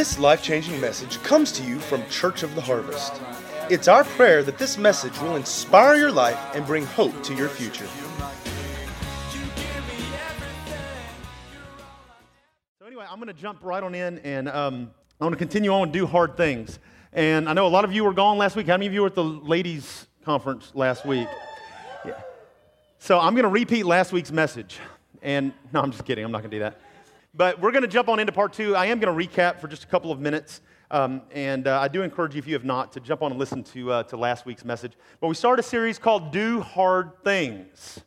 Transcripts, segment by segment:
This life changing message comes to you from Church of the Harvest. It's our prayer that this message will inspire your life and bring hope to your future. So, anyway, I'm going to jump right on in and um, I want to continue on and do hard things. And I know a lot of you were gone last week. How many of you were at the ladies' conference last week? Yeah. So, I'm going to repeat last week's message. And no, I'm just kidding. I'm not going to do that. But we're going to jump on into part two. I am going to recap for just a couple of minutes. Um, and uh, I do encourage you, if you have not, to jump on and listen to, uh, to last week's message. But we started a series called Do Hard Things.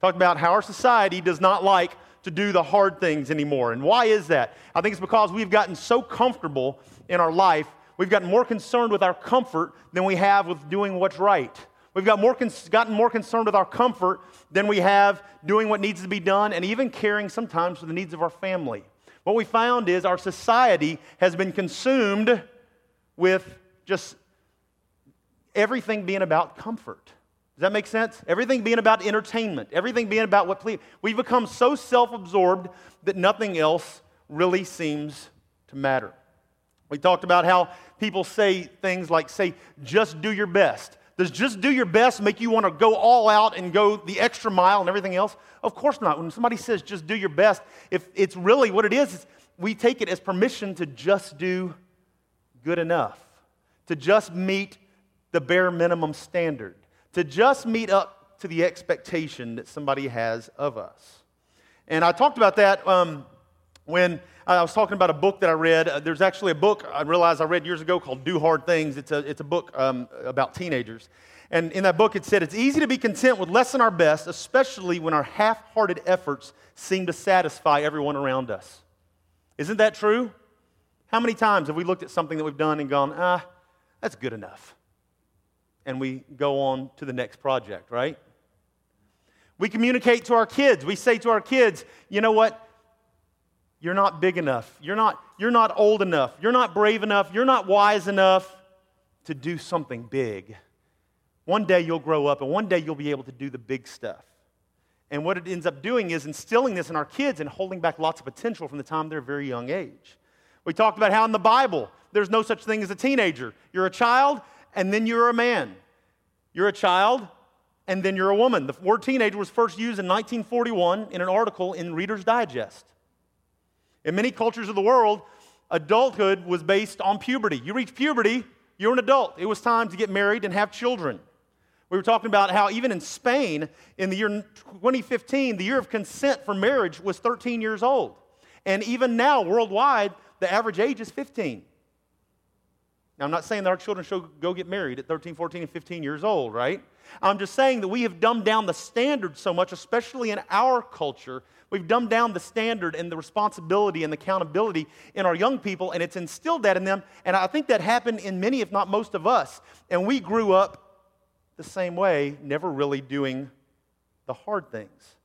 Talked about how our society does not like to do the hard things anymore. And why is that? I think it's because we've gotten so comfortable in our life, we've gotten more concerned with our comfort than we have with doing what's right. We've got more gotten more concerned with our comfort than we have doing what needs to be done and even caring sometimes for the needs of our family. What we found is our society has been consumed with just everything being about comfort. Does that make sense? Everything being about entertainment, everything being about what please. We've become so self absorbed that nothing else really seems to matter. We talked about how people say things like, say, just do your best. Does just do your best make you want to go all out and go the extra mile and everything else? Of course not. When somebody says just do your best, if it's really what it is, we take it as permission to just do good enough, to just meet the bare minimum standard, to just meet up to the expectation that somebody has of us. And I talked about that um, when I was talking about a book that I read. Uh, there's actually a book I realized I read years ago called Do Hard Things. It's a, it's a book um, about teenagers. And in that book, it said, It's easy to be content with less than our best, especially when our half hearted efforts seem to satisfy everyone around us. Isn't that true? How many times have we looked at something that we've done and gone, ah, that's good enough? And we go on to the next project, right? We communicate to our kids. We say to our kids, you know what? You're not big enough. You're not, you're not old enough. You're not brave enough. You're not wise enough to do something big. One day you'll grow up and one day you'll be able to do the big stuff. And what it ends up doing is instilling this in our kids and holding back lots of potential from the time they're very young age. We talked about how in the Bible there's no such thing as a teenager. You're a child and then you're a man. You're a child and then you're a woman. The word teenager was first used in 1941 in an article in Reader's Digest. In many cultures of the world, adulthood was based on puberty. You reach puberty, you're an adult. It was time to get married and have children. We were talking about how even in Spain, in the year 2015, the year of consent for marriage was 13 years old. And even now, worldwide, the average age is 15. Now, I'm not saying that our children should go get married at 13, 14, and 15 years old, right? I'm just saying that we have dumbed down the standard so much, especially in our culture, We've dumbed down the standard and the responsibility and the accountability in our young people, and it's instilled that in them. And I think that happened in many, if not most of us. And we grew up the same way, never really doing the hard things.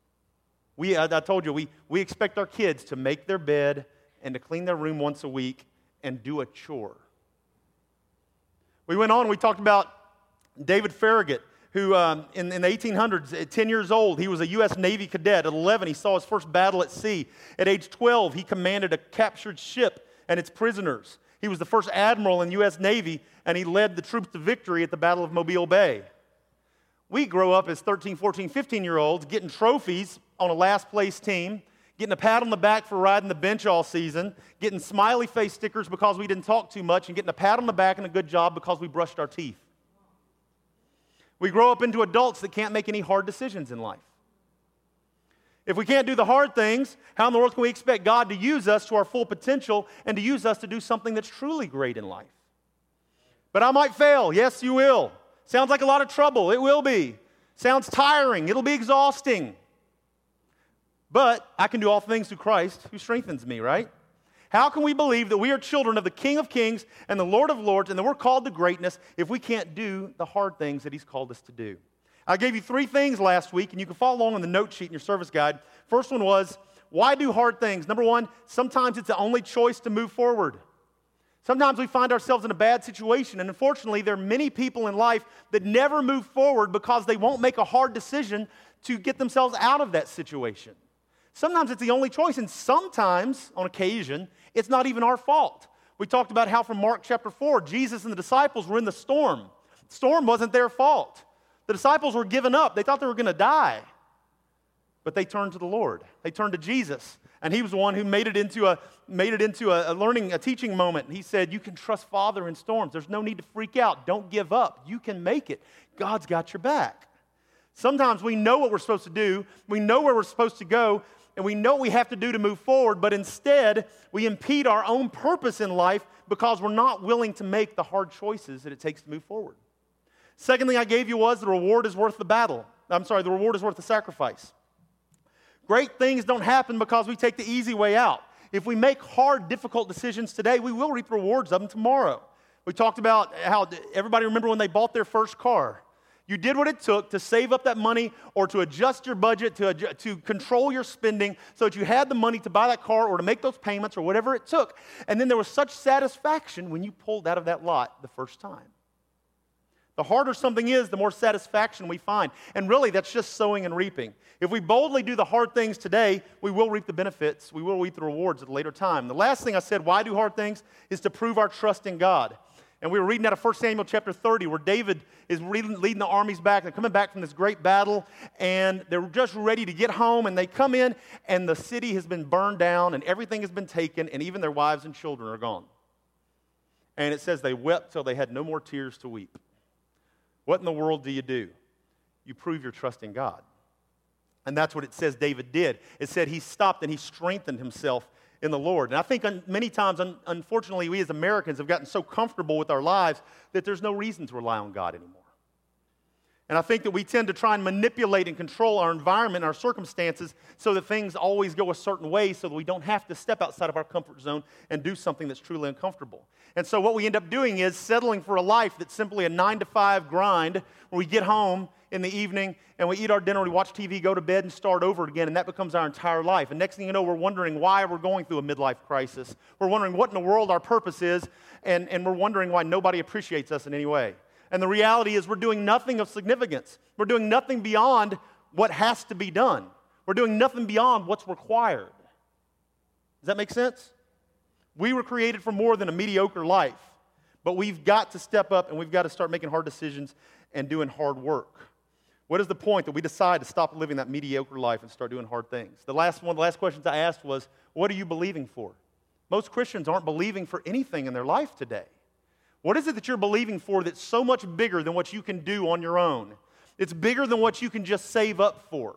We, I told you, we, we expect our kids to make their bed and to clean their room once a week and do a chore. We went on, we talked about David Farragut who um, in, in, the 1800s, at 10 years old, he was a U.S. Navy cadet. At 11, he saw his first battle at sea. At age 12, he commanded a captured ship and its prisoners. He was the first admiral in the U.S. Navy, and he led the troops to victory at the Battle of Mobile Bay. We grow up as 13, 14, 15 year olds getting trophies on a last place team, getting a pat on the back for riding the bench all season, getting smiley face stickers because we didn't talk too much, and getting a pat on the back and a good job because we brushed our teeth. We grow up into adults that can't make any hard decisions in life. If we can't do the hard things, how in the world can we expect God to use us to our full potential and to use us to do something that's truly great in life? But I might fail. Yes, you will. Sounds like a lot of trouble. It will be. Sounds tiring. It'll be exhausting. But I can do all things through Christ who strengthens me, right? How can we believe that we are children of the King of Kings and the Lord of Lords and that we're called to greatness if we can't do the hard things that He's called us to do? I gave you three things last week, and you can follow along on the note sheet in your service guide. First one was, why do hard things? Number one, sometimes it's the only choice to move forward. Sometimes we find ourselves in a bad situation, and unfortunately, there are many people in life that never move forward because they won't make a hard decision to get themselves out of that situation. Sometimes it's the only choice, and sometimes, on occasion, it's not even our fault. We talked about how from Mark chapter 4, Jesus and the disciples were in the storm. The storm wasn't their fault. The disciples were given up, they thought they were going to die. But they turned to the Lord, they turned to Jesus. And he was the one who made it into a, made it into a, a learning, a teaching moment. He said, You can trust Father in storms. There's no need to freak out. Don't give up. You can make it. God's got your back. Sometimes we know what we're supposed to do, we know where we're supposed to go, and we know we have to do to move forward, but instead we impede our own purpose in life because we're not willing to make the hard choices that it takes to move forward. Second thing I gave you was the reward is worth the battle. I'm sorry, the reward is worth the sacrifice. Great things don't happen because we take the easy way out. If we make hard, difficult decisions today, we will reap rewards of them tomorrow. We talked about how everybody remember when they bought their first car. You did what it took to save up that money or to adjust your budget, to, adjust, to control your spending so that you had the money to buy that car or to make those payments or whatever it took. And then there was such satisfaction when you pulled out of that lot the first time. The harder something is, the more satisfaction we find. And really, that's just sowing and reaping. If we boldly do the hard things today, we will reap the benefits. We will reap the rewards at a later time. The last thing I said, why do hard things, is to prove our trust in God. And we were reading out of 1 Samuel chapter 30, where David is leading, leading the armies back. They're coming back from this great battle, and they're just ready to get home. And they come in, and the city has been burned down, and everything has been taken, and even their wives and children are gone. And it says they wept till they had no more tears to weep. What in the world do you do? You prove your trust in God. And that's what it says David did. It said he stopped and he strengthened himself in the Lord. And I think many times, unfortunately, we as Americans have gotten so comfortable with our lives that there's no reason to rely on God anymore. And I think that we tend to try and manipulate and control our environment, our circumstances, so that things always go a certain way so that we don't have to step outside of our comfort zone and do something that's truly uncomfortable. And so what we end up doing is settling for a life that's simply a nine to five grind where we get home in the evening and we eat our dinner, we watch TV, go to bed, and start over again, and that becomes our entire life. And next thing you know, we're wondering why we're going through a midlife crisis. We're wondering what in the world our purpose is, and, and we're wondering why nobody appreciates us in any way. And the reality is, we're doing nothing of significance. We're doing nothing beyond what has to be done. We're doing nothing beyond what's required. Does that make sense? We were created for more than a mediocre life, but we've got to step up and we've got to start making hard decisions and doing hard work. What is the point that we decide to stop living that mediocre life and start doing hard things? The last one, the last questions I asked was, What are you believing for? Most Christians aren't believing for anything in their life today. What is it that you're believing for that's so much bigger than what you can do on your own? It's bigger than what you can just save up for.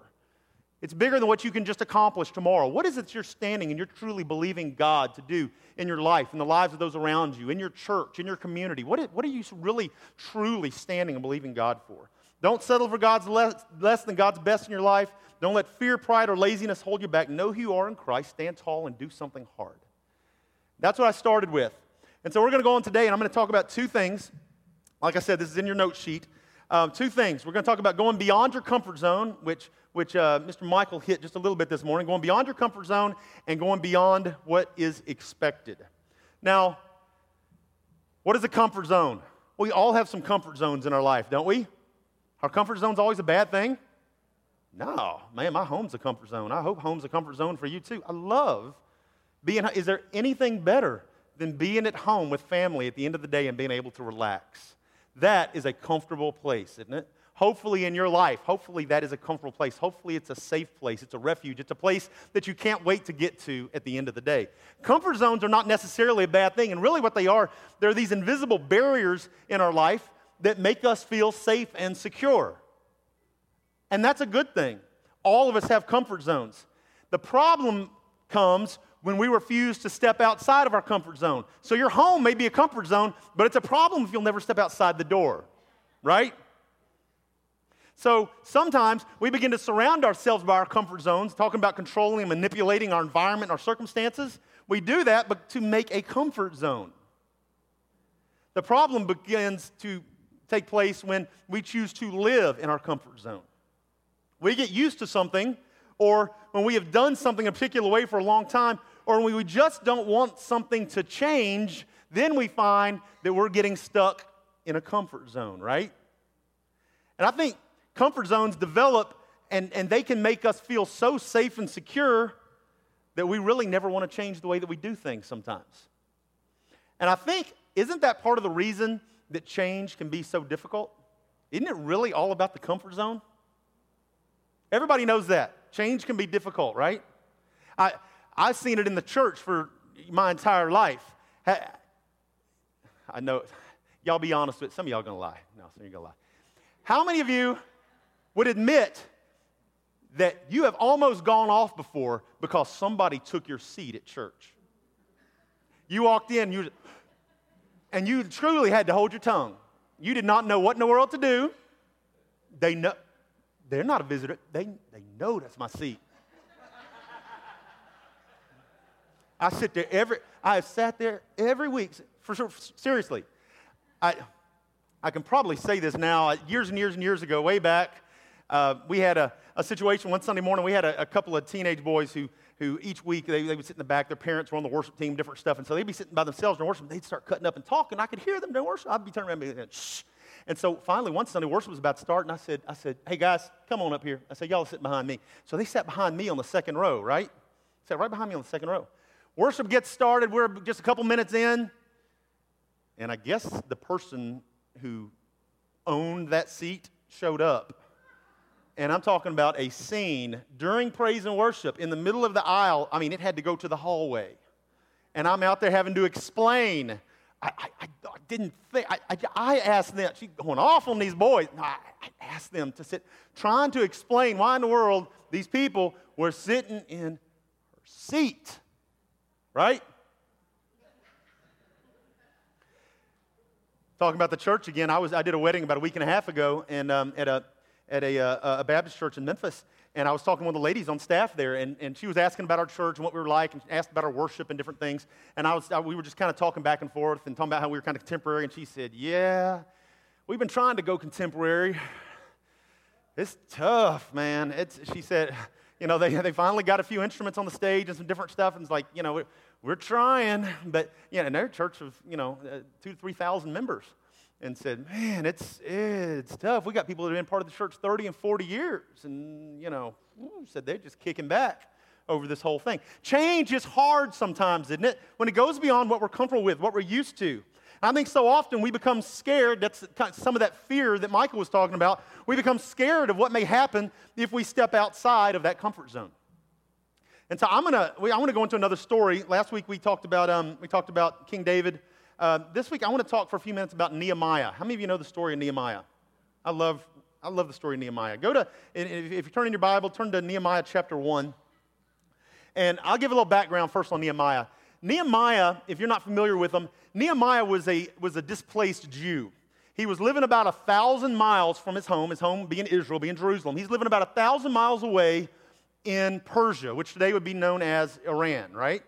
It's bigger than what you can just accomplish tomorrow. What is it you're standing and you're truly believing God to do in your life, in the lives of those around you, in your church, in your community? What, is, what are you really, truly standing and believing God for? Don't settle for God's less, less than God's best in your life. Don't let fear, pride, or laziness hold you back. Know who you are in Christ. Stand tall and do something hard. That's what I started with. And so we're going to go on today, and I'm going to talk about two things. Like I said, this is in your note sheet. Um, two things. We're going to talk about going beyond your comfort zone, which, which uh, Mr. Michael hit just a little bit this morning, going beyond your comfort zone and going beyond what is expected. Now, what is a comfort zone? We all have some comfort zones in our life, don't we? Our comfort zone's always a bad thing? No, man, my home's a comfort zone. I hope home's a comfort zone for you too. I love being. Is there anything better than being at home with family at the end of the day and being able to relax. That is a comfortable place, isn't it? Hopefully, in your life, hopefully that is a comfortable place. Hopefully, it's a safe place. It's a refuge. It's a place that you can't wait to get to at the end of the day. Comfort zones are not necessarily a bad thing. And really, what they are, they're these invisible barriers in our life that make us feel safe and secure. And that's a good thing. All of us have comfort zones. The problem comes when we refuse to step outside of our comfort zone. So your home may be a comfort zone, but it's a problem if you'll never step outside the door, right? So sometimes we begin to surround ourselves by our comfort zones, talking about controlling and manipulating our environment, our circumstances. We do that but to make a comfort zone. The problem begins to take place when we choose to live in our comfort zone. We get used to something, or when we have done something a particular way for a long time, or when we just don't want something to change, then we find that we're getting stuck in a comfort zone, right? And I think comfort zones develop and, and they can make us feel so safe and secure that we really never want to change the way that we do things sometimes. And I think, isn't that part of the reason that change can be so difficult? Isn't it really all about the comfort zone? Everybody knows that. Change can be difficult, right? I, I've seen it in the church for my entire life. I know, y'all be honest with Some of y'all gonna lie. No, some of you gonna lie. How many of you would admit that you have almost gone off before because somebody took your seat at church? You walked in, you, and you truly had to hold your tongue. You did not know what in the world to do. They know, they're not a visitor. They, they know that's my seat. I sit there every, I have sat there every week. For seriously. I, I can probably say this now. Years and years and years ago, way back, uh, we had a, a situation one Sunday morning. We had a, a couple of teenage boys who, who each week they, they would sit in the back. Their parents were on the worship team, different stuff. And so they'd be sitting by themselves during worship. They'd start cutting up and talking. I could hear them during worship. I'd be turning around and be shh. And so finally, one Sunday, worship was about to start, and I said, I said, hey guys, come on up here. I said, y'all sit behind me. So they sat behind me on the second row, right? Sat right behind me on the second row. Worship gets started. We're just a couple minutes in. And I guess the person who owned that seat showed up. And I'm talking about a scene during praise and worship in the middle of the aisle. I mean, it had to go to the hallway. And I'm out there having to explain. I, I, I didn't think, I, I, asked them, she's going off on these boys. I, I asked them to sit, trying to explain why in the world these people were sitting in her seat right? Talking about the church again, I, was, I did a wedding about a week and a half ago and, um, at, a, at a, uh, a Baptist church in Memphis. And I was talking with the ladies on staff there, and, and she was asking about our church and what we were like, and asked about our worship and different things. And I was, I, we were just kind of talking back and forth and talking about how we were kind of contemporary. And she said, Yeah, we've been trying to go contemporary. It's tough, man. It's, she said, you know, they, they finally got a few instruments on the stage and some different stuff. And it's like, you know, we're trying, but know, and their church of you know uh, two to three thousand members, and said, man, it's it's tough. We got people that have been part of the church thirty and forty years, and you know, said they're just kicking back over this whole thing. Change is hard sometimes, isn't it? When it goes beyond what we're comfortable with, what we're used to. I think so often we become scared. That's some of that fear that Michael was talking about. We become scared of what may happen if we step outside of that comfort zone. And so I'm gonna, I want to go into another story. Last week we talked about, um, we talked about King David. Uh, this week I want to talk for a few minutes about Nehemiah. How many of you know the story of Nehemiah? I love, I love the story of Nehemiah. Go to, if you turn in your Bible, turn to Nehemiah chapter 1. And I'll give a little background first on Nehemiah. Nehemiah, if you're not familiar with him, Nehemiah was a, was a displaced Jew. He was living about a thousand miles from his home, his home being Israel, being Jerusalem. He's living about a thousand miles away in Persia, which today would be known as Iran, right?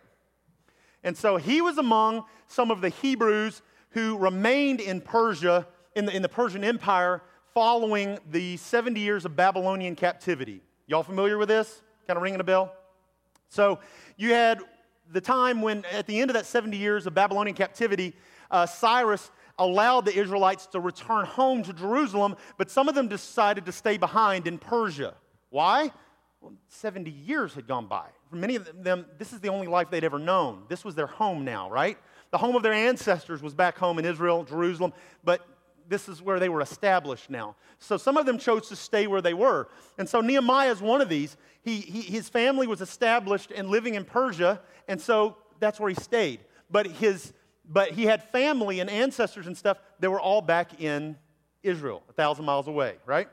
And so he was among some of the Hebrews who remained in Persia, in the, in the Persian Empire, following the 70 years of Babylonian captivity. Y'all familiar with this? Kind of ringing a bell? So you had the time when, at the end of that 70 years of Babylonian captivity, uh, Cyrus allowed the Israelites to return home to Jerusalem, but some of them decided to stay behind in Persia. Why? Well, 70 years had gone by. For many of them, this is the only life they'd ever known. This was their home now, right? The home of their ancestors was back home in Israel, Jerusalem, but this is where they were established now. So some of them chose to stay where they were. And so Nehemiah is one of these. He, he, his family was established and living in Persia, and so that's where he stayed. But, his, but he had family and ancestors and stuff that were all back in Israel, a thousand miles away, right?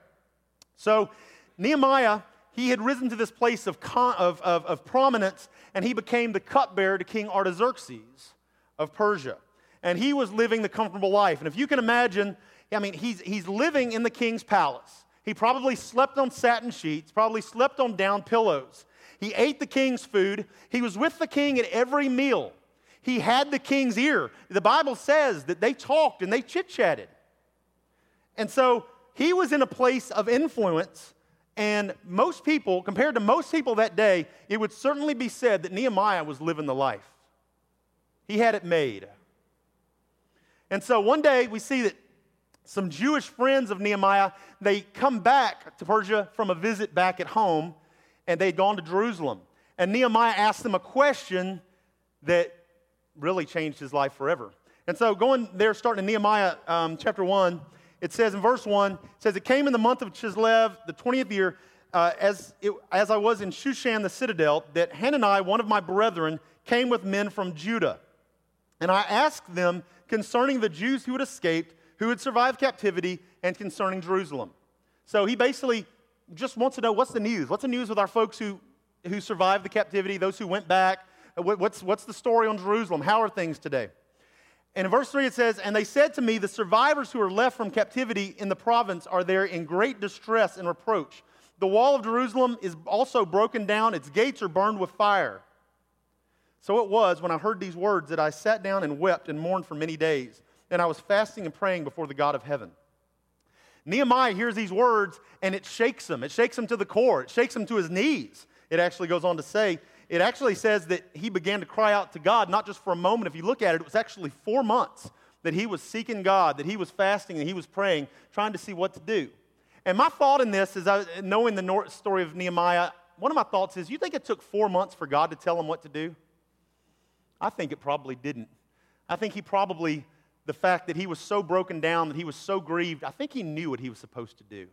So Nehemiah he had risen to this place of, of, of, of prominence, and he became the cupbearer to King Artaxerxes of Persia. And he was living the comfortable life. And if you can imagine, I mean, he's, he's living in the king's palace. He probably slept on satin sheets, probably slept on down pillows. He ate the king's food. He was with the king at every meal. He had the king's ear. The Bible says that they talked and they chit chatted. And so he was in a place of influence and most people, compared to most people that day, it would certainly be said that Nehemiah was living the life. He had it made. And so one day we see that some Jewish friends of Nehemiah, they come back to Persia from a visit back at home, and they'd gone to Jerusalem. And Nehemiah asked them a question that really changed his life forever. And so, going there, starting in Nehemiah um, chapter 1, it says in verse 1, it says, It came in the month of Chislev, the 20th year, uh, as, it, as I was in Shushan the citadel, that Hanani, one of my brethren, came with men from Judah. And I asked them concerning the Jews who had escaped, who had survived captivity, and concerning Jerusalem. So he basically just wants to know what's the news? What's the news with our folks who, who survived the captivity, those who went back? What's, what's the story on Jerusalem? How are things today? And in verse 3 it says, And they said to me, The survivors who are left from captivity in the province are there in great distress and reproach. The wall of Jerusalem is also broken down, its gates are burned with fire. So it was when I heard these words that I sat down and wept and mourned for many days. And I was fasting and praying before the God of heaven. Nehemiah hears these words and it shakes him. It shakes him to the core. It shakes him to his knees. It actually goes on to say, it actually says that he began to cry out to God, not just for a moment. If you look at it, it was actually four months that he was seeking God, that he was fasting and he was praying, trying to see what to do. And my thought in this is, I, knowing the story of Nehemiah, one of my thoughts is, you think it took four months for God to tell him what to do? I think it probably didn't. I think he probably, the fact that he was so broken down, that he was so grieved, I think he knew what he was supposed to do.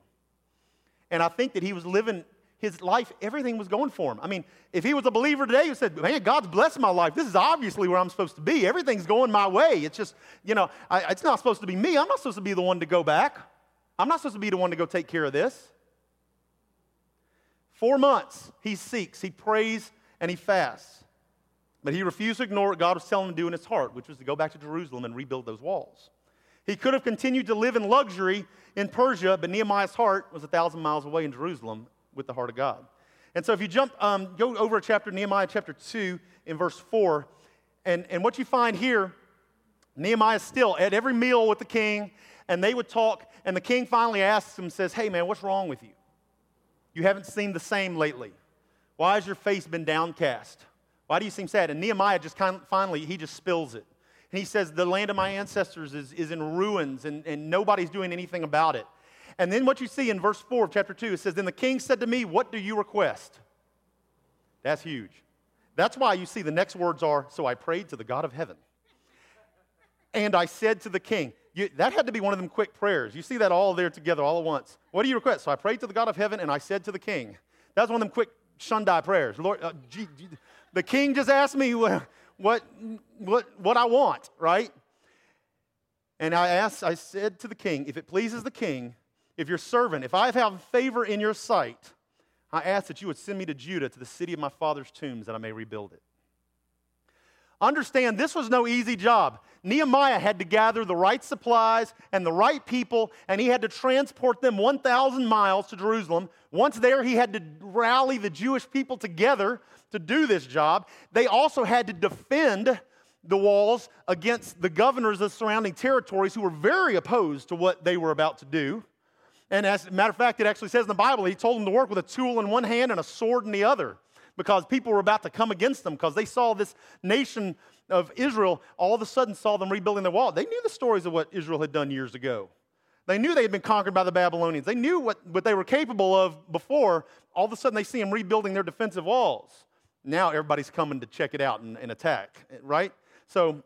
And I think that he was living his life, everything was going for him. I mean, if he was a believer today who said, Man, God's blessed my life, this is obviously where I'm supposed to be. Everything's going my way. It's just, you know, I, it's not supposed to be me. I'm not supposed to be the one to go back. I'm not supposed to be the one to go take care of this. Four months he seeks, he prays, and he fasts. But he refused to ignore what God was telling him to do in his heart, which was to go back to Jerusalem and rebuild those walls. He could have continued to live in luxury in Persia, but Nehemiah's heart was a thousand miles away in Jerusalem with the heart of God. And so if you jump, um, go over a chapter, Nehemiah chapter 2, in verse 4, and, and what you find here, Nehemiah still at every meal with the king, and they would talk, and the king finally asks him, says, Hey man, what's wrong with you? You haven't seemed the same lately. Why has your face been downcast? Why do you seem sad? And Nehemiah just kind of, finally, he just spills it. And he says, The land of my ancestors is, is in ruins, and, and nobody's doing anything about it. And then what you see in verse 4 of chapter 2, it says, Then the king said to me, What do you request? That's huge. That's why you see the next words are, So I prayed to the God of heaven. And I said to the king, you, that had to be one of them quick prayers. You see that all there together, all at once. What do you request? So I prayed to the God of heaven and I said to the king. That's one of them quick shundai prayers. Lord, uh, gee, gee, the king just asked me what, what, what I want, right? And I asked, I said to the king, if it pleases the king, if your servant, if I have favor in your sight, I ask that you would send me to Judah, to the city of my father's tombs, that I may rebuild it. Understand, this was no easy job. Nehemiah had to gather the right supplies and the right people, and he had to transport them 1,000 miles to Jerusalem. Once there, he had to rally the Jewish people together to do this job. They also had to defend the walls against the governors of the surrounding territories who were very opposed to what they were about to do. And as a matter of fact, it actually says in the Bible, he told them to work with a tool in one hand and a sword in the other because people were about to come against them because they saw this nation of Israel all of a sudden saw them rebuilding their wall. They knew the stories of what Israel had done years ago. They knew they had been conquered by the Babylonians. They knew what, what they were capable of before. All of a sudden, they see them rebuilding their defensive walls. Now everybody's coming to check it out and, and attack, right? So,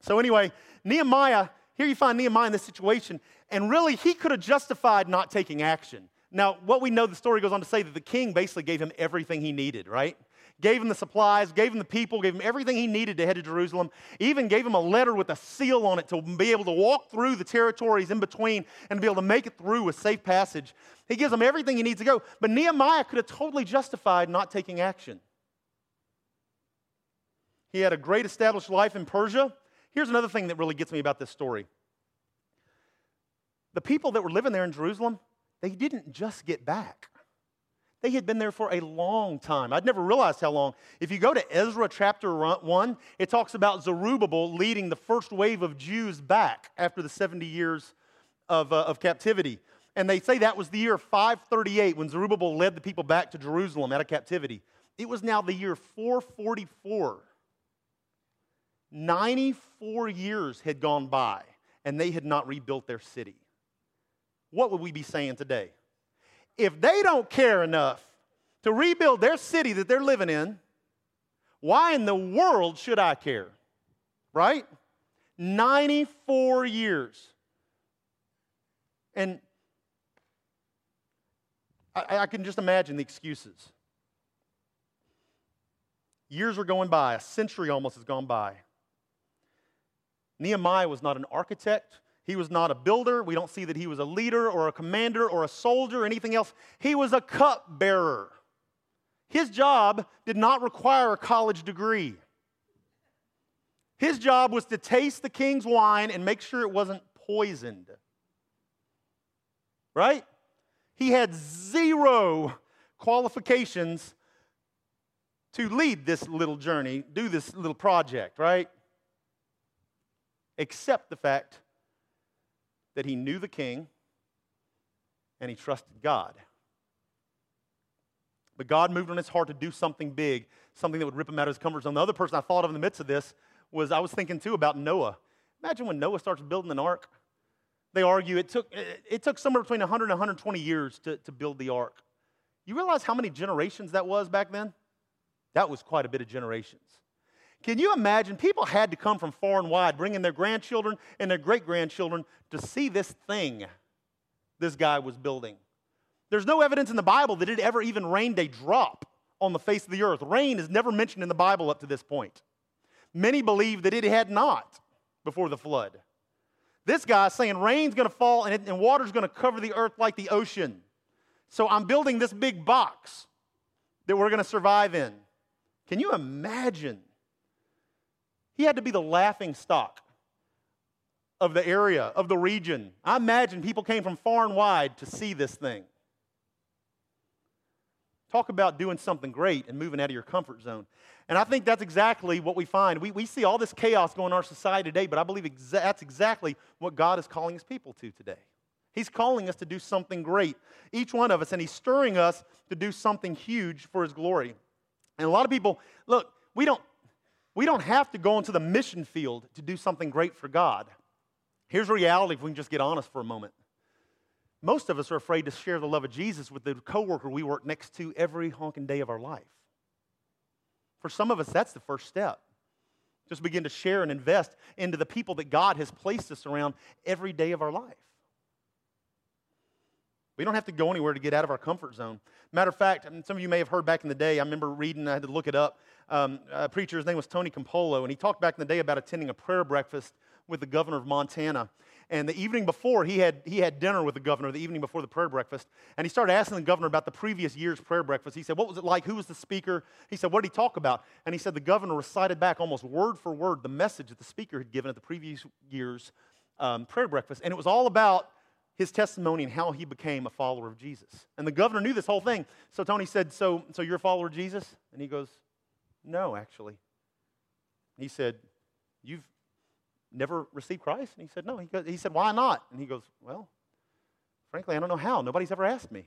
so anyway, Nehemiah, here you find Nehemiah in this situation, and really he could have justified not taking action. Now, what we know, the story goes on to say that the king basically gave him everything he needed, right? Gave him the supplies, gave him the people, gave him everything he needed to head to Jerusalem, even gave him a letter with a seal on it to be able to walk through the territories in between and be able to make it through with safe passage. He gives him everything he needs to go. But Nehemiah could have totally justified not taking action. He had a great established life in Persia. Here's another thing that really gets me about this story the people that were living there in Jerusalem, they didn't just get back. They had been there for a long time. I'd never realized how long. If you go to Ezra chapter 1, it talks about Zerubbabel leading the first wave of Jews back after the 70 years of, uh, of captivity. And they say that was the year 538 when Zerubbabel led the people back to Jerusalem out of captivity. It was now the year 444. 94 years had gone by, and they had not rebuilt their city what would we be saying today? If they don't care enough to rebuild their city that they're living in, why in the world should I care? Right? 94 years. And I, I can just imagine the excuses. Years are going by, a century almost has gone by. Nehemiah was not an architect. He was not a builder. We don't see that he was a leader or a commander or a soldier or anything else. He was a cupbearer. His job did not require a college degree. His job was to taste the king's wine and make sure it wasn't poisoned. Right? He had zero qualifications to lead this little journey, do this little project, right? Except the fact that he knew the king and he trusted God. But God moved on his heart to do something big, something that would rip him out of his comfort zone. The other person I thought of in the midst of this was I was thinking too about Noah. Imagine when Noah starts building an ark. They argue it took, it took somewhere between 100 and 120 years to, to build the ark. You realize how many generations that was back then? That was quite a bit of generations. Can you imagine? People had to come from far and wide, bringing their grandchildren and their great grandchildren to see this thing this guy was building. There's no evidence in the Bible that it ever even rained a drop on the face of the earth. Rain is never mentioned in the Bible up to this point. Many believe that it had not before the flood. This guy's saying rain's going to fall and, it, and water's going to cover the earth like the ocean. So I'm building this big box that we're going to survive in. Can you imagine? He had to be the laughing stock of the area, of the region. I imagine people came from far and wide to see this thing. Talk about doing something great and moving out of your comfort zone. And I think that's exactly what we find. We, we see all this chaos going on in our society today, but I believe exa- that's exactly what God is calling his people to today. He's calling us to do something great, each one of us, and he's stirring us to do something huge for his glory. And a lot of people, look, we don't, we don't have to go into the mission field to do something great for God. Here's reality if we can just get honest for a moment. Most of us are afraid to share the love of Jesus with the coworker we work next to every honking day of our life. For some of us, that's the first step. Just begin to share and invest into the people that God has placed us around every day of our life. We don't have to go anywhere to get out of our comfort zone. Matter of fact, some of you may have heard back in the day, I remember reading, I had to look it up. Um, a preacher, his name was Tony Campolo, and he talked back in the day about attending a prayer breakfast with the governor of Montana. And the evening before, he had, he had dinner with the governor, the evening before the prayer breakfast. And he started asking the governor about the previous year's prayer breakfast. He said, What was it like? Who was the speaker? He said, What did he talk about? And he said, The governor recited back almost word for word the message that the speaker had given at the previous year's um, prayer breakfast. And it was all about his testimony and how he became a follower of Jesus. And the governor knew this whole thing. So Tony said, So, so you're a follower of Jesus? And he goes, No, actually. He said, You've never received Christ? And he said, No. He, goes, he said, Why not? And he goes, Well, frankly, I don't know how. Nobody's ever asked me.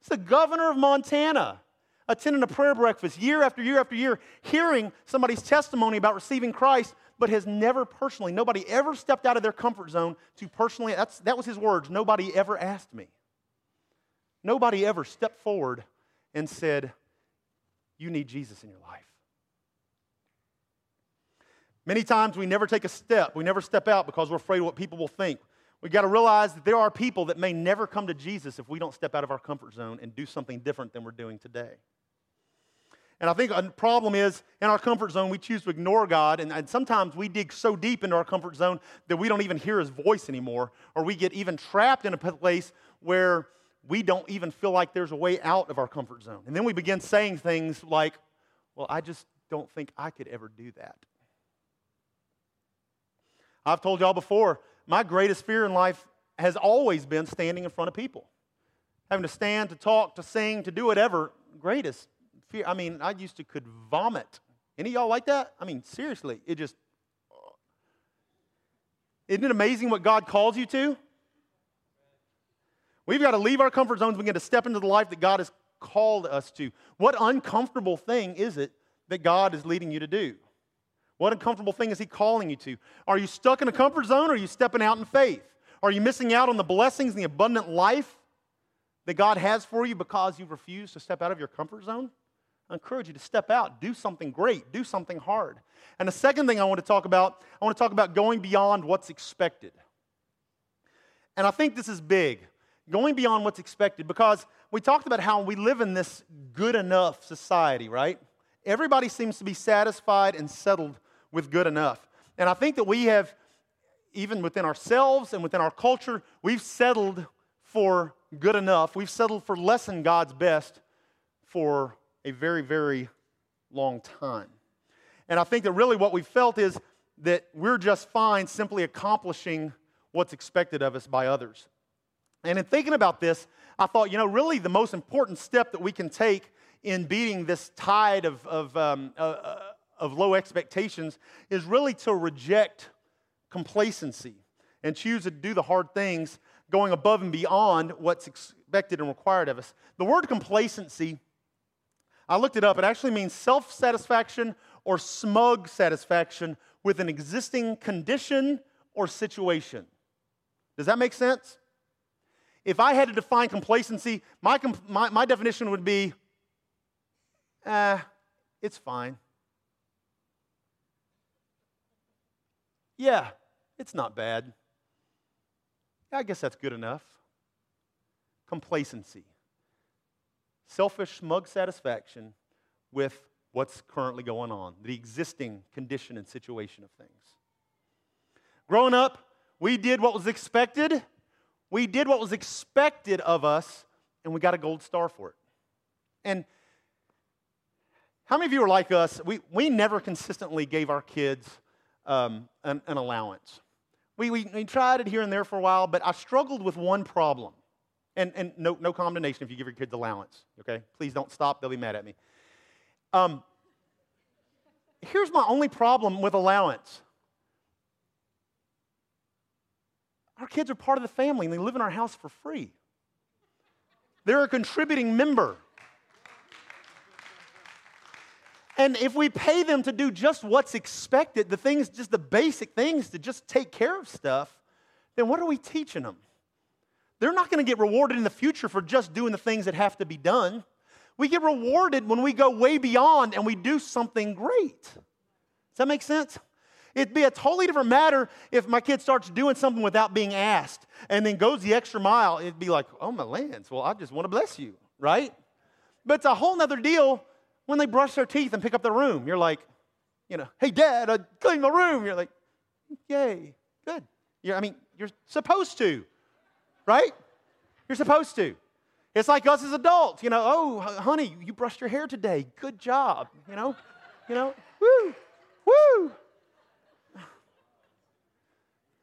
It's the governor of Montana attending a prayer breakfast year after year after year, hearing somebody's testimony about receiving Christ, but has never personally, nobody ever stepped out of their comfort zone to personally, that's, that was his words, nobody ever asked me. Nobody ever stepped forward and said, You need Jesus in your life. Many times we never take a step. We never step out because we're afraid of what people will think. We've got to realize that there are people that may never come to Jesus if we don't step out of our comfort zone and do something different than we're doing today. And I think a problem is in our comfort zone, we choose to ignore God. And, and, sometimes we dig so deep into our comfort zone that we don't even hear His voice anymore. Or we get even trapped in a place where we don't even feel like there's a way out of our comfort zone. And then we begin saying things like, Well, I just don't think I could ever do that. I've told y'all before, my greatest fear in life has always been standing in front of people. Having to stand, to talk, to sing, to do whatever. Greatest fear. I mean, I used to could vomit. Any y'all like that? I mean, seriously, it just. Isn't it amazing what God calls you to? We've got to leave our comfort zones and begin to step into the life that God has called us to. What uncomfortable thing is it that God is leading you to do? What uncomfortable thing is He calling you to? Are you stuck in a comfort zone or are you stepping out in faith? Are you missing out on the blessings and the abundant life that God has for you because you refuse to step out of your comfort zone? I encourage you to step out, do something great, do something hard. And the second thing I want to talk about, I want to talk about going beyond what's expected. And I think this is big, going beyond what's expected, because we talked about how we live in this good enough society, right? Everybody seems to be satisfied and settled with good enough. And I think that we have, even within ourselves and within our culture, we've settled for good enough. We've settled for less than God's best for a very, very long time. And I think that really what we felt is that we're just fine simply accomplishing what's expected of us by others. And in thinking about this, I thought, you know, really the most important step that we can take in beating this tide of, of, um, uh, uh, of low expectations is really to reject complacency and choose to do the hard things, going above and beyond what's expected and required of us. The word complacency I looked it up. It actually means self satisfaction or smug satisfaction with an existing condition or situation. Does that make sense? If I had to define complacency, my, my, my definition would be eh, it's fine. Yeah, it's not bad. I guess that's good enough. Complacency selfish, smug satisfaction with what's currently going on, the existing condition and situation of things. Growing up, we did what was expected. We did what was expected of us, and we got a gold star for it. And how many of you are like us? We, we never consistently gave our kids um, an, an allowance. We, we, we tried it here and there for a while, but I struggled with one problem. And, and no, no condemnation if you give your kids allowance, okay? Please don't stop, they'll be mad at me. Um, here's my only problem with allowance our kids are part of the family and they live in our house for free. They're a contributing member. And if we pay them to do just what's expected, the things, just the basic things to just take care of stuff, then what are we teaching them? They're not going to get rewarded in the future for just doing the things that have to be done. We get rewarded when we go way beyond and we do something great. Does that make sense? It'd be a totally different matter if my kid starts doing something without being asked and then goes the extra mile. It'd be like, oh my lands, well, I just want to bless you, right? But it's a whole nother deal when they brush their teeth and pick up their room. You're like, you know, hey, dad, I cleaned my room. You're like, yay, good. You're, I mean, you're supposed to right? You're supposed to. It's like us as adults, you know, oh, honey, you brushed your hair today. Good job, you know? You know, woo, woo.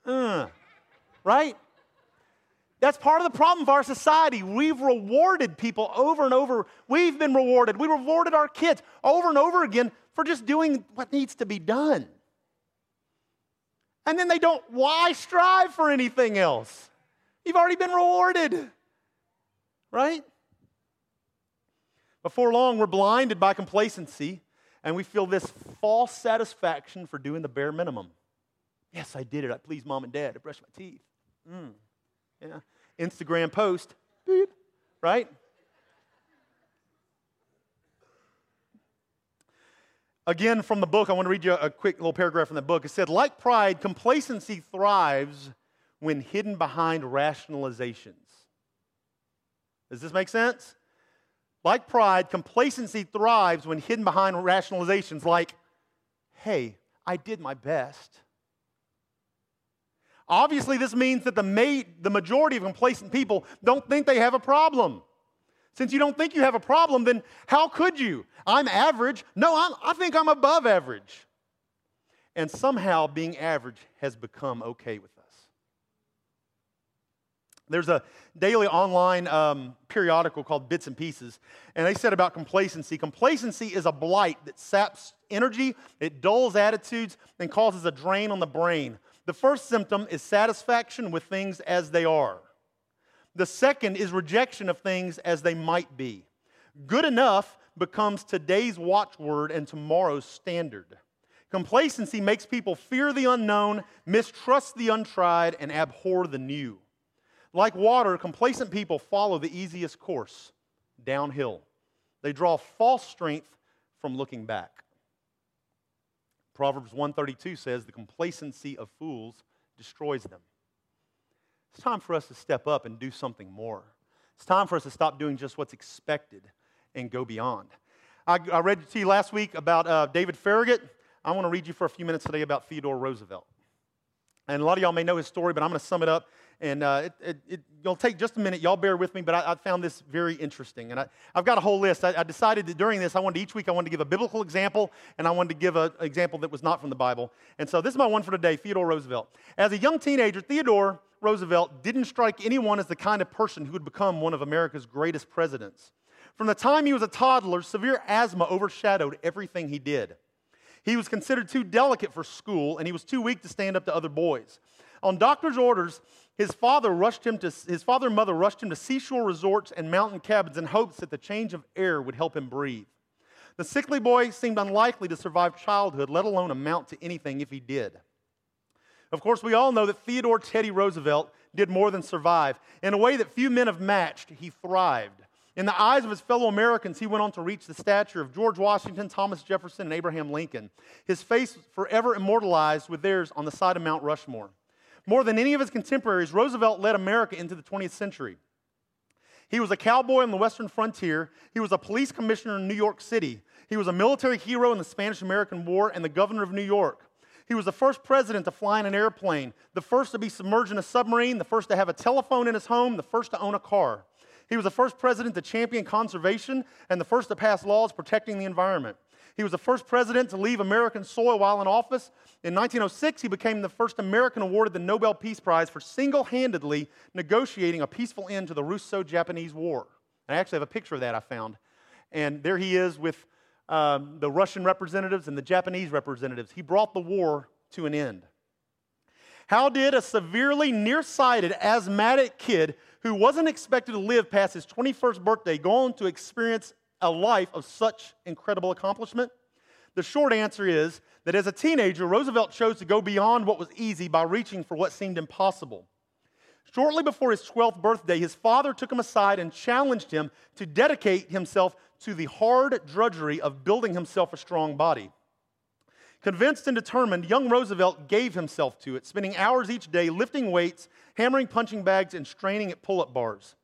Uh, right? That's part of the problem of our society. We've rewarded people over and over. We've been rewarded. We rewarded our kids over and over again for just doing what needs to be done. And then they don't, why strive for anything else? You've already been rewarded, right? Before long, we're blinded by complacency and we feel this false satisfaction for doing the bare minimum. Yes, I did it. I pleased mom and dad. I brushed my teeth. Mm. Yeah. Instagram post, beep, right? Again, from the book, I want to read you a quick little paragraph from the book. It said, like pride, complacency thrives when hidden behind rationalizations. Does this make sense? Like pride, complacency thrives when hidden behind rationalizations like, hey, I did my best. Obviously, this means that the, ma- the majority of complacent people don't think they have a problem. Since you don't think you have a problem, then how could you? I'm average. No, I'm, I think I'm above average. And somehow being average has become okay with. There's a daily online um, periodical called Bits and Pieces, and they said about complacency complacency is a blight that saps energy, it dulls attitudes, and causes a drain on the brain. The first symptom is satisfaction with things as they are. The second is rejection of things as they might be. Good enough becomes today's watchword and tomorrow's standard. Complacency makes people fear the unknown, mistrust the untried, and abhor the new. Like water, complacent people follow the easiest course downhill. They draw false strength from looking back. Proverbs 132 says, The complacency of fools destroys them. It's time for us to step up and do something more. It's time for us to stop doing just what's expected and go beyond. I, I read to you last week about uh, David Farragut. I want to read you for a few minutes today about Theodore Roosevelt. And a lot of y'all may know his story, but I'm going to sum it up. And uh, it, it, it, will take just a minute. Y'all bear with me, but I, I found this very interesting. And I, have got a whole list. I, I, decided that during this, I wanted each week I wanted to give a biblical example, and I wanted to give an example that was not from the Bible. And so this is my one for today Theodore Roosevelt. As a young teenager, Theodore Roosevelt didn't strike anyone as the kind of person who would become one of America's greatest presidents. From the time he was a toddler, severe asthma overshadowed everything he did. He was considered too delicate for school, and he was too weak to stand up to other boys. On doctor's orders, his father rushed him to his father and mother rushed him to seashore resorts and mountain cabins in hopes that the change of air would help him breathe. The sickly boy seemed unlikely to survive childhood, let alone amount to anything if he did. Of course, we all know that Theodore Teddy Roosevelt did more than survive. In a way that few men have matched, he thrived. In the eyes of his fellow Americans, he went on to reach the stature of George Washington, Thomas Jefferson, and Abraham Lincoln. His face forever immortalized with theirs on the side of Mount Rushmore. More than any of his contemporaries, Roosevelt led America into the 20th century. He was a cowboy on the western frontier. He was a police commissioner in New York City. He was a military hero in the Spanish American War and the governor of New York. He was the first president to fly in an airplane, the first to be submerged in a submarine, the first to have a telephone in his home, the first to own a car. He was the first president to champion conservation and the first to pass laws protecting the environment. He was the first president to leave American soil while in office. In 1906, he became the first American awarded the Nobel Peace Prize for single handedly negotiating a peaceful end to the Russo Japanese War. I actually have a picture of that I found. And there he is with um, the Russian representatives and the Japanese representatives. He brought the war to an end. How did a severely nearsighted asthmatic kid who wasn't expected to live past his 21st birthday go on to experience a life of such incredible accomplishment? The short answer is that as a teenager, Roosevelt chose to go beyond what was easy by reaching for what seemed impossible. Shortly before his 12th birthday, his father took him aside and challenged him to dedicate himself to the hard drudgery of building himself a strong body. Convinced and determined, young Roosevelt gave himself to it, spending hours each day lifting weights, hammering punching bags, and straining at pull up bars.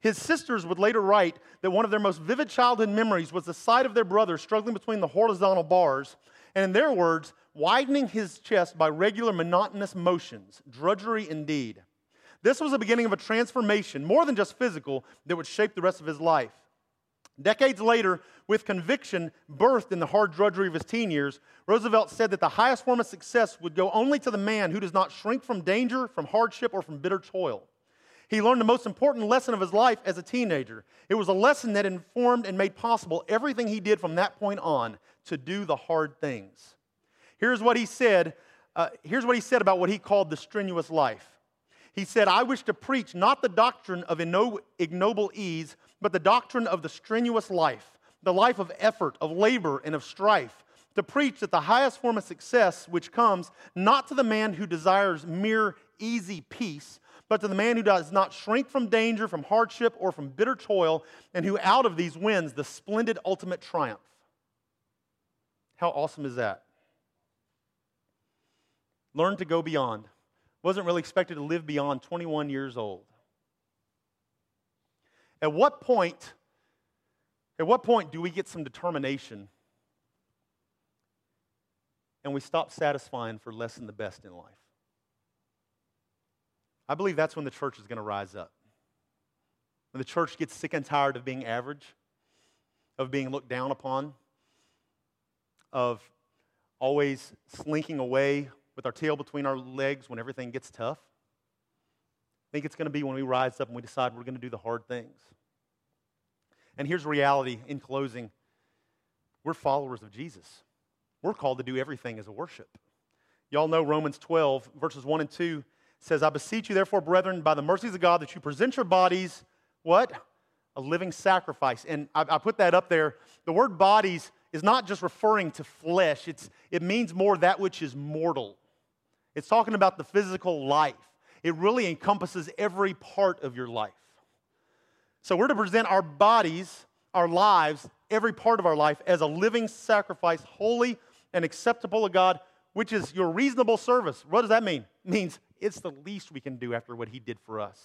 His sisters would later write that one of their most vivid childhood memories was the sight of their brother struggling between the horizontal bars, and in their words, widening his chest by regular monotonous motions. Drudgery indeed. This was the beginning of a transformation, more than just physical, that would shape the rest of his life. Decades later, with conviction birthed in the hard drudgery of his teen years, Roosevelt said that the highest form of success would go only to the man who does not shrink from danger, from hardship, or from bitter toil. He learned the most important lesson of his life as a teenager. It was a lesson that informed and made possible everything he did from that point on to do the hard things. Here's what he said. Uh, here's what he said about what he called the strenuous life. He said, I wish to preach not the doctrine of ignoble ease, but the doctrine of the strenuous life, the life of effort, of labor, and of strife. To preach that the highest form of success, which comes not to the man who desires mere easy peace, but to the man who does not shrink from danger, from hardship, or from bitter toil, and who out of these wins the splendid ultimate triumph. How awesome is that? Learn to go beyond wasn't really expected to live beyond 21 years old. At what point, at what point do we get some determination and we stop satisfying for less than the best in life? I believe that's when the church is going to rise up. When the church gets sick and tired of being average, of being looked down upon, of always slinking away with our tail between our legs when everything gets tough. I think it's going to be when we rise up and we decide we're going to do the hard things. And here's reality in closing we're followers of Jesus. We're called to do everything as a worship. Y'all know Romans 12, verses 1 and 2 says, I beseech you, therefore, brethren, by the mercies of God, that you present your bodies, what? A living sacrifice. And I, I put that up there. The word bodies is not just referring to flesh, it's, it means more that which is mortal. It's talking about the physical life. It really encompasses every part of your life. So we're to present our bodies, our lives, every part of our life as a living sacrifice, holy and acceptable to God, which is your reasonable service. What does that mean? It means it's the least we can do after what He did for us.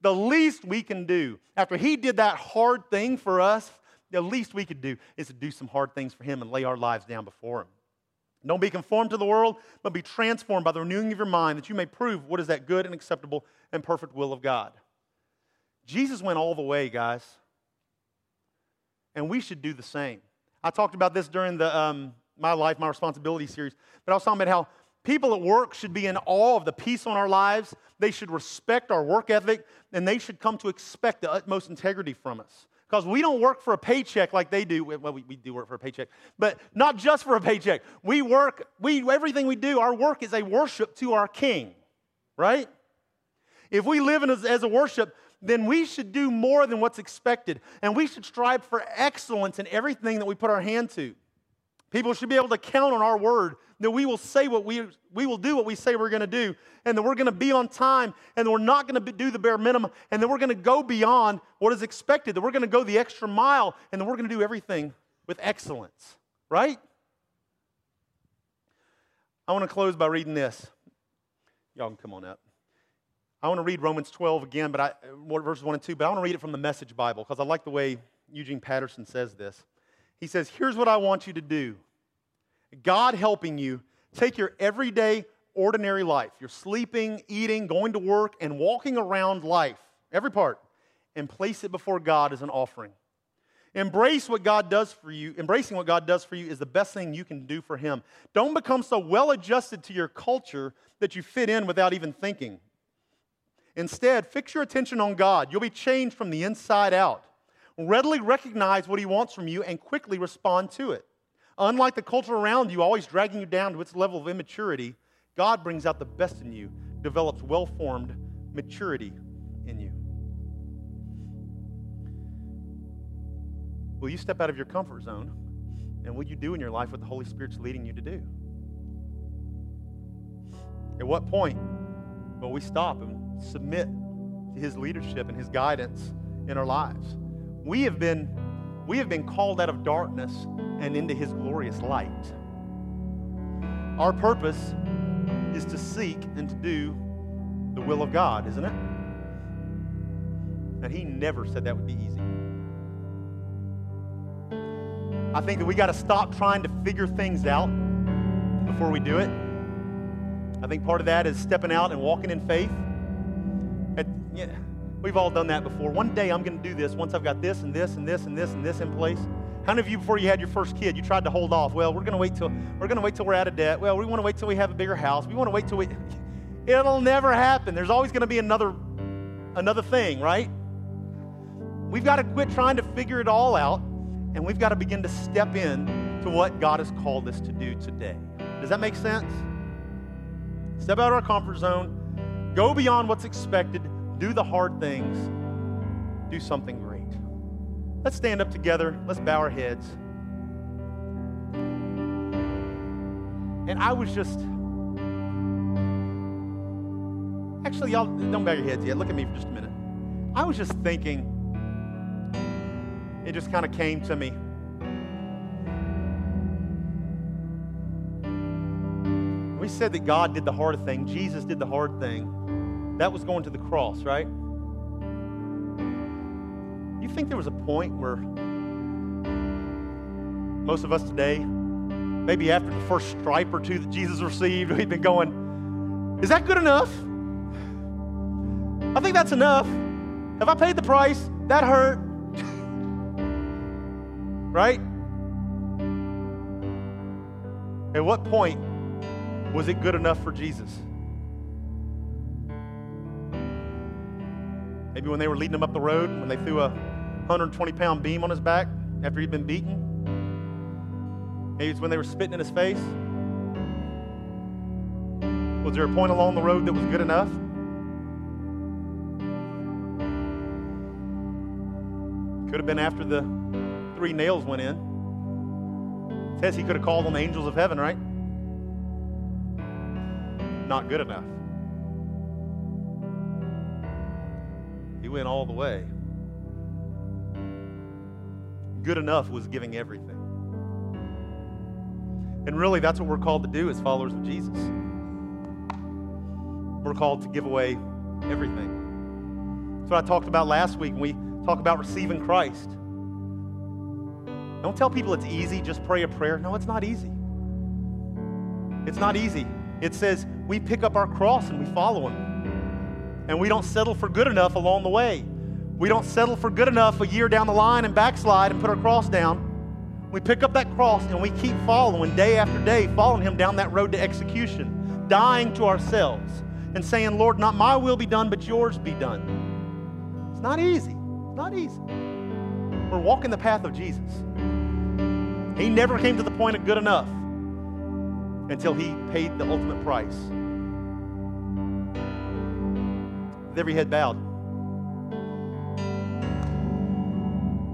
The least we can do after He did that hard thing for us, the least we could do is to do some hard things for Him and lay our lives down before Him. Don't be conformed to the world, but be transformed by the renewing of your mind that you may prove what is that good and acceptable and perfect will of God. Jesus went all the way, guys. And we should do the same. I talked about this during the um, My Life, My Responsibility series, but I was talking about how people at work should be in awe of the peace on our lives. They should respect our work ethic, and they should come to expect the utmost integrity from us. Because we don't work for a paycheck like they do. Well, we, we do work for a paycheck, but not just for a paycheck. We work, we, everything we do, our work is a worship to our King, right? If we live in as, as a worship, then we should do more than what's expected. And we should strive for excellence in everything that we put our hand to. People should be able to count on our word that we will say what we, we will do what we say we're going to do, and that we're going to be on time, and that we're not going to do the bare minimum, and that we're going to go beyond what is expected, that we're going to go the extra mile, and that we're going to do everything with excellence, right? I want to close by reading this. Y'all can come on up. I want to read Romans 12 again, but I, verses 1 and 2, but I want to read it from the Message Bible because I like the way Eugene Patterson says this. He says, Here's what I want you to do God helping you take your everyday, ordinary life, your sleeping, eating, going to work, and walking around life, every part, and place it before God as an offering. Embrace what God does for you. Embracing what God does for you is the best thing you can do for Him. Don't become so well adjusted to your culture that you fit in without even thinking. Instead, fix your attention on God. You'll be changed from the inside out. Readily recognize what He wants from you and quickly respond to it. Unlike the culture around you, always dragging you down to its level of immaturity, God brings out the best in you, develops well formed maturity in you. Will you step out of your comfort zone? And will you do in your life what the Holy Spirit's leading you to do? At what point will we stop and submit to his leadership and his guidance in our lives. We have been, we have been called out of darkness and into his glorious light. Our purpose is to seek and to do the will of God, isn't it? And he never said that would be easy. I think that we got to stop trying to figure things out before we do it. I think part of that is stepping out and walking in faith yeah, we've all done that before. One day I'm going to do this once I've got this and this and this and this and this in place. How many of you, before you had your first kid, you tried to hold off? Well, we're going to wait till we're going to wait till we're out of debt. Well, we want to wait till we have a bigger house. We want to wait till we. It'll never happen. There's always going to be another another thing, right? We've got to quit trying to figure it all out, and we've got to begin to step in to what God has called us to do today. Does that make sense? Step out of our comfort zone, go beyond what's expected, do the hard things, do something great. Let's stand up together. Let's bow our heads. And I was just. Actually, y'all don't bow your heads yet. Look at me for just a minute. I was just thinking, it just kind of came to me. We said that God did the hard thing, Jesus did the hard thing. That was going to the cross, right? You think there was a point where most of us today, maybe after the first stripe or two that Jesus received, we've been going, is that good enough? I think that's enough. Have I paid the price? That hurt. right? At what point was it good enough for Jesus? Maybe when they were leading him up the road, when they threw a 120 pound beam on his back after he'd been beaten. Maybe it's when they were spitting in his face. Was there a point along the road that was good enough? Could have been after the three nails went in. It says he could have called on the angels of heaven, right? Not good enough. He went all the way. good enough was giving everything. And really, that's what we're called to do as followers of Jesus. We're called to give away everything. That's what I talked about last week when we talk about receiving Christ. Don't tell people it's easy, just pray a prayer. No, it's not easy. It's not easy. It says we pick up our cross and we follow Him. And we don't settle for good enough along the way. We don't settle for good enough a year down the line and backslide and put our cross down. We pick up that cross and we keep following day after day, following Him down that road to execution, dying to ourselves and saying, Lord, not my will be done, but yours be done. It's not easy. It's not easy. We're walking the path of Jesus. He never came to the point of good enough until he paid the ultimate price. With every head bowed.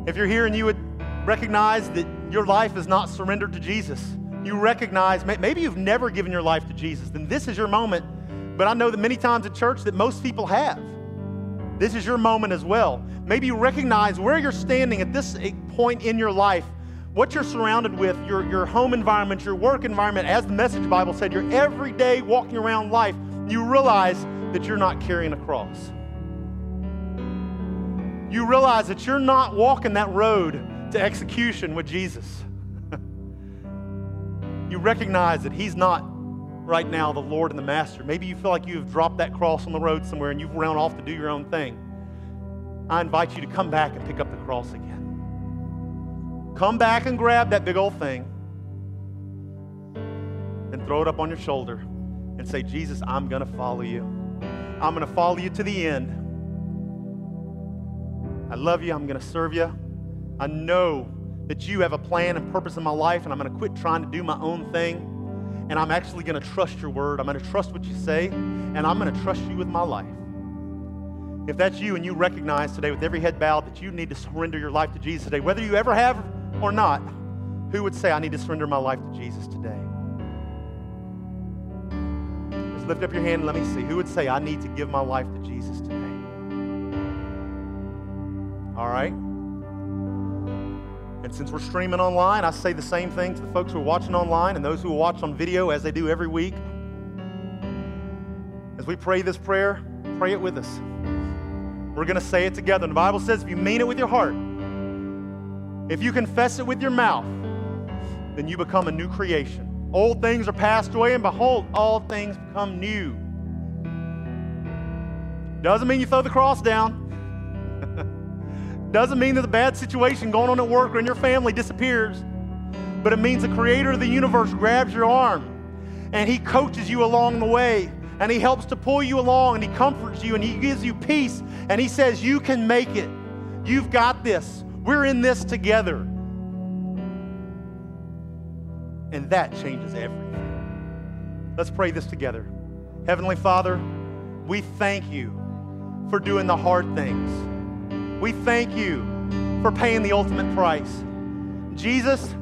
If you're here and you would recognize that your life is not surrendered to Jesus, you recognize maybe you've never given your life to Jesus, then this is your moment. But I know that many times at church that most people have. This is your moment as well. Maybe you recognize where you're standing at this eh, point in your life, what you're surrounded with, your, your home environment, your work environment, as the message Bible said, your everyday walking around life, you realize that you're not carrying a cross. You realize that you're not walking that road to execution with Jesus. you recognize that He's not right now the Lord and the Master. Maybe you feel like you've dropped that cross on the road somewhere and you've run off to do your own thing. I invite you to come back and pick up the cross again. Come back and grab that big old thing and throw it up on your shoulder and say, Jesus, I'm going to follow you. I'm going to follow you to the end. I love you. I'm going to serve you. I know that you have a plan and purpose in my life, and I'm going to quit trying to do my own thing and I'm actually going to trust your word. I'm going to trust what you say, and I'm going to trust you with my life. If that's you and you recognize today with every head bowed that you need to surrender your life to Jesus today, whether you ever have or not, who would say, I need to surrender my life to Jesus today? Just lift up your hand and let me see. Who would say, I need to give my life to Jesus today? All right. And since we're streaming online, I say the same thing to the folks who are watching online and those who watch on video as they do every week. As we pray this prayer, pray it with us. We're going to say it together. And the Bible says if you mean it with your heart, if you confess it with your mouth, then you become a new creation. Old things are passed away, and behold, all things become new. Doesn't mean you throw the cross down. Doesn't mean that the bad situation going on at work or in your family disappears, but it means the creator of the universe grabs your arm and he coaches you along the way and he helps to pull you along and he comforts you and he gives you peace and he says, You can make it. You've got this. We're in this together. And that changes everything. Let's pray this together. Heavenly Father, we thank you for doing the hard things. We thank you for paying the ultimate price. Jesus,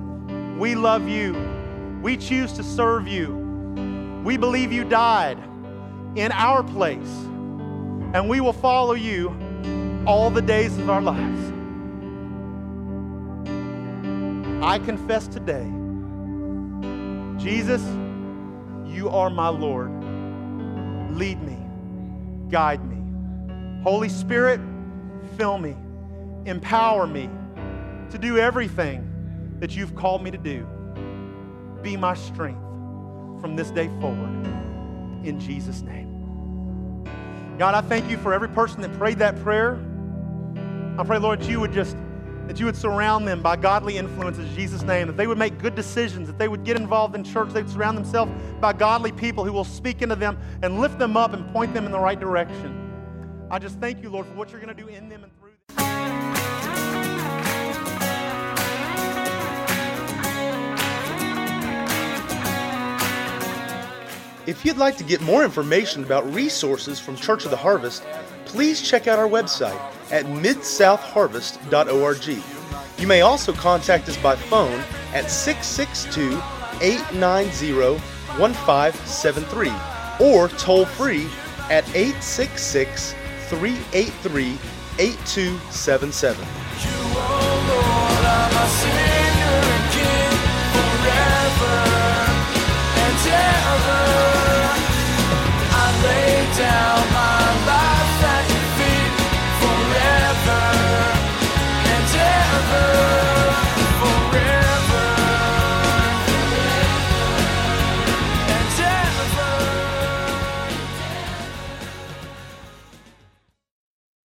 we love you. We choose to serve you. We believe you died in our place, and we will follow you all the days of our lives. I confess today, Jesus, you are my Lord. Lead me, guide me. Holy Spirit, fill me, empower me to do everything that you've called me to do. Be my strength from this day forward. In Jesus' name. God, I thank you for every person that prayed that prayer. I pray, Lord, you would just that you would surround them by godly influences in Jesus' name, that they would make good decisions, that they would get involved in church, they would surround themselves by godly people who will speak into them and lift them up and point them in the right direction. I just thank you, Lord, for what you're going to do in them and through them. If you'd like to get more information about resources from Church of the Harvest, please check out our website at midsouthharvest.org. You may also contact us by phone at 662 890 1573 or toll free at 866 383 8277.